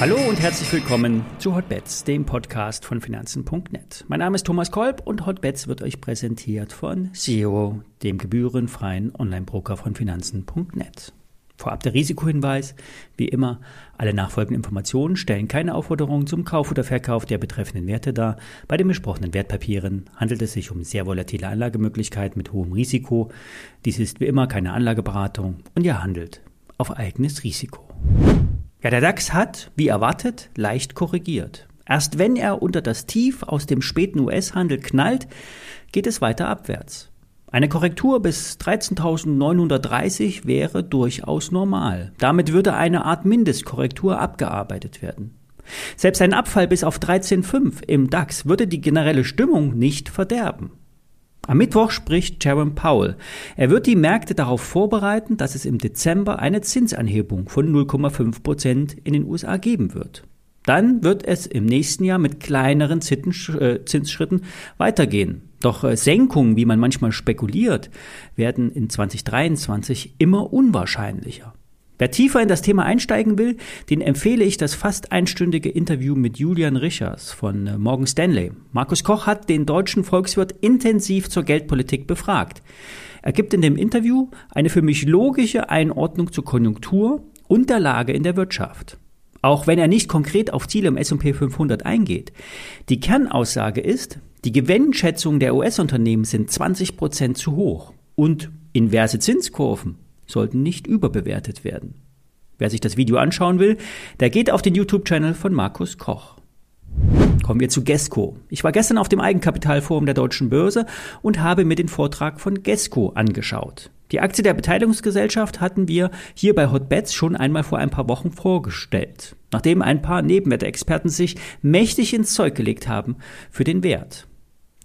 Hallo und herzlich willkommen zu Hotbets, dem Podcast von Finanzen.net. Mein Name ist Thomas Kolb und Hotbets wird euch präsentiert von Zero, dem gebührenfreien Online-Broker von Finanzen.net. Vorab der Risikohinweis. Wie immer, alle nachfolgenden Informationen stellen keine Aufforderung zum Kauf oder Verkauf der betreffenden Werte dar. Bei den besprochenen Wertpapieren handelt es sich um sehr volatile Anlagemöglichkeiten mit hohem Risiko. Dies ist wie immer keine Anlageberatung und ihr handelt auf eigenes Risiko. Ja, der DAX hat, wie erwartet, leicht korrigiert. Erst wenn er unter das Tief aus dem späten US-Handel knallt, geht es weiter abwärts. Eine Korrektur bis 13.930 wäre durchaus normal. Damit würde eine Art Mindestkorrektur abgearbeitet werden. Selbst ein Abfall bis auf 13.5 im DAX würde die generelle Stimmung nicht verderben. Am Mittwoch spricht Jerome Powell. Er wird die Märkte darauf vorbereiten, dass es im Dezember eine Zinsanhebung von 0,5 Prozent in den USA geben wird. Dann wird es im nächsten Jahr mit kleineren äh, Zinsschritten weitergehen. Doch äh, Senkungen, wie man manchmal spekuliert, werden in 2023 immer unwahrscheinlicher. Wer tiefer in das Thema einsteigen will, den empfehle ich das fast einstündige Interview mit Julian Richers von äh, Morgan Stanley. Markus Koch hat den deutschen Volkswirt intensiv zur Geldpolitik befragt. Er gibt in dem Interview eine für mich logische Einordnung zur Konjunktur und der Lage in der Wirtschaft. Auch wenn er nicht konkret auf Ziele im S&P 500 eingeht. Die Kernaussage ist, die Gewinnschätzungen der US-Unternehmen sind 20 Prozent zu hoch und inverse Zinskurven sollten nicht überbewertet werden. Wer sich das Video anschauen will, der geht auf den YouTube-Channel von Markus Koch. Kommen wir zu Gesco. Ich war gestern auf dem Eigenkapitalforum der Deutschen Börse und habe mir den Vortrag von Gesco angeschaut. Die Aktie der Beteiligungsgesellschaft hatten wir hier bei Hotbets schon einmal vor ein paar Wochen vorgestellt, nachdem ein paar Nebenwertexperten sich mächtig ins Zeug gelegt haben für den Wert.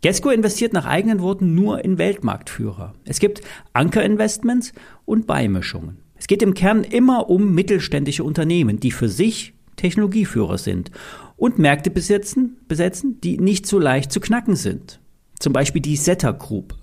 Gesco investiert nach eigenen Worten nur in Weltmarktführer. Es gibt Ankerinvestments und Beimischungen. Es geht im Kern immer um mittelständische Unternehmen, die für sich Technologieführer sind und Märkte besetzen, besetzen, die nicht so leicht zu knacken sind. Zum Beispiel die Zeta Group.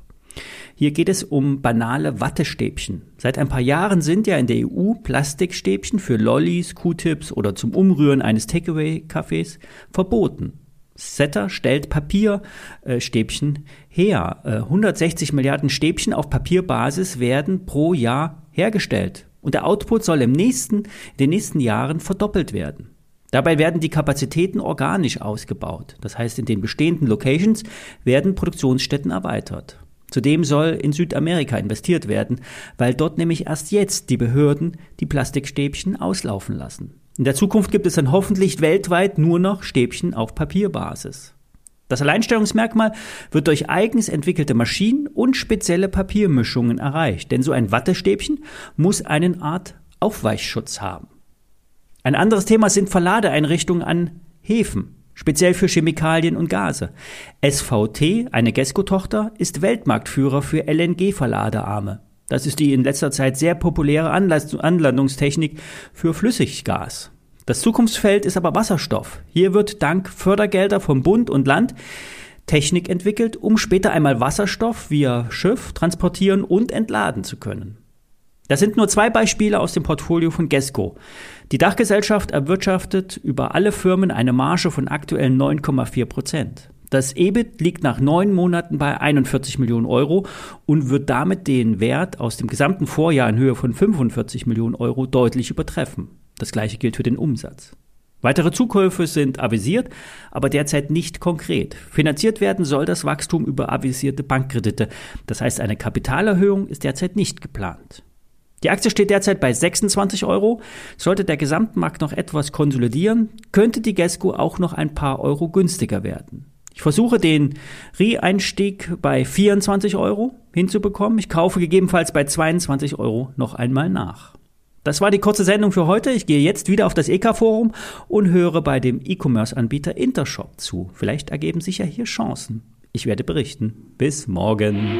Hier geht es um banale Wattestäbchen. Seit ein paar Jahren sind ja in der EU Plastikstäbchen für Lollis, Q-Tips oder zum Umrühren eines Takeaway-Kaffees verboten. Setter stellt Papierstäbchen her. 160 äh, Milliarden Stäbchen auf Papierbasis werden pro Jahr hergestellt. Und der Output soll im nächsten, in den nächsten Jahren verdoppelt werden. Dabei werden die Kapazitäten organisch ausgebaut. Das heißt, in den bestehenden Locations werden Produktionsstätten erweitert. Zudem soll in Südamerika investiert werden, weil dort nämlich erst jetzt die Behörden die Plastikstäbchen auslaufen lassen. In der Zukunft gibt es dann hoffentlich weltweit nur noch Stäbchen auf Papierbasis. Das Alleinstellungsmerkmal wird durch eigens entwickelte Maschinen und spezielle Papiermischungen erreicht, denn so ein Wattestäbchen muss einen Art Aufweichschutz haben. Ein anderes Thema sind Verladeeinrichtungen an Häfen, speziell für Chemikalien und Gase. SVT, eine Gesco-Tochter, ist Weltmarktführer für LNG-Verladearme. Das ist die in letzter Zeit sehr populäre Anlandungstechnik für Flüssiggas. Das Zukunftsfeld ist aber Wasserstoff. Hier wird dank Fördergelder vom Bund und Land Technik entwickelt, um später einmal Wasserstoff via Schiff transportieren und entladen zu können. Das sind nur zwei Beispiele aus dem Portfolio von Gesco. Die Dachgesellschaft erwirtschaftet über alle Firmen eine Marge von aktuell 9,4 Prozent. Das EBIT liegt nach neun Monaten bei 41 Millionen Euro und wird damit den Wert aus dem gesamten Vorjahr in Höhe von 45 Millionen Euro deutlich übertreffen. Das gleiche gilt für den Umsatz. Weitere Zukäufe sind avisiert, aber derzeit nicht konkret. Finanziert werden soll das Wachstum über avisierte Bankkredite. Das heißt, eine Kapitalerhöhung ist derzeit nicht geplant. Die Aktie steht derzeit bei 26 Euro. Sollte der Gesamtmarkt noch etwas konsolidieren, könnte die Gesco auch noch ein paar Euro günstiger werden. Ich versuche den Re-Einstieg bei 24 Euro hinzubekommen. Ich kaufe gegebenenfalls bei 22 Euro noch einmal nach. Das war die kurze Sendung für heute. Ich gehe jetzt wieder auf das EK-Forum und höre bei dem E-Commerce-Anbieter Intershop zu. Vielleicht ergeben sich ja hier Chancen. Ich werde berichten. Bis morgen.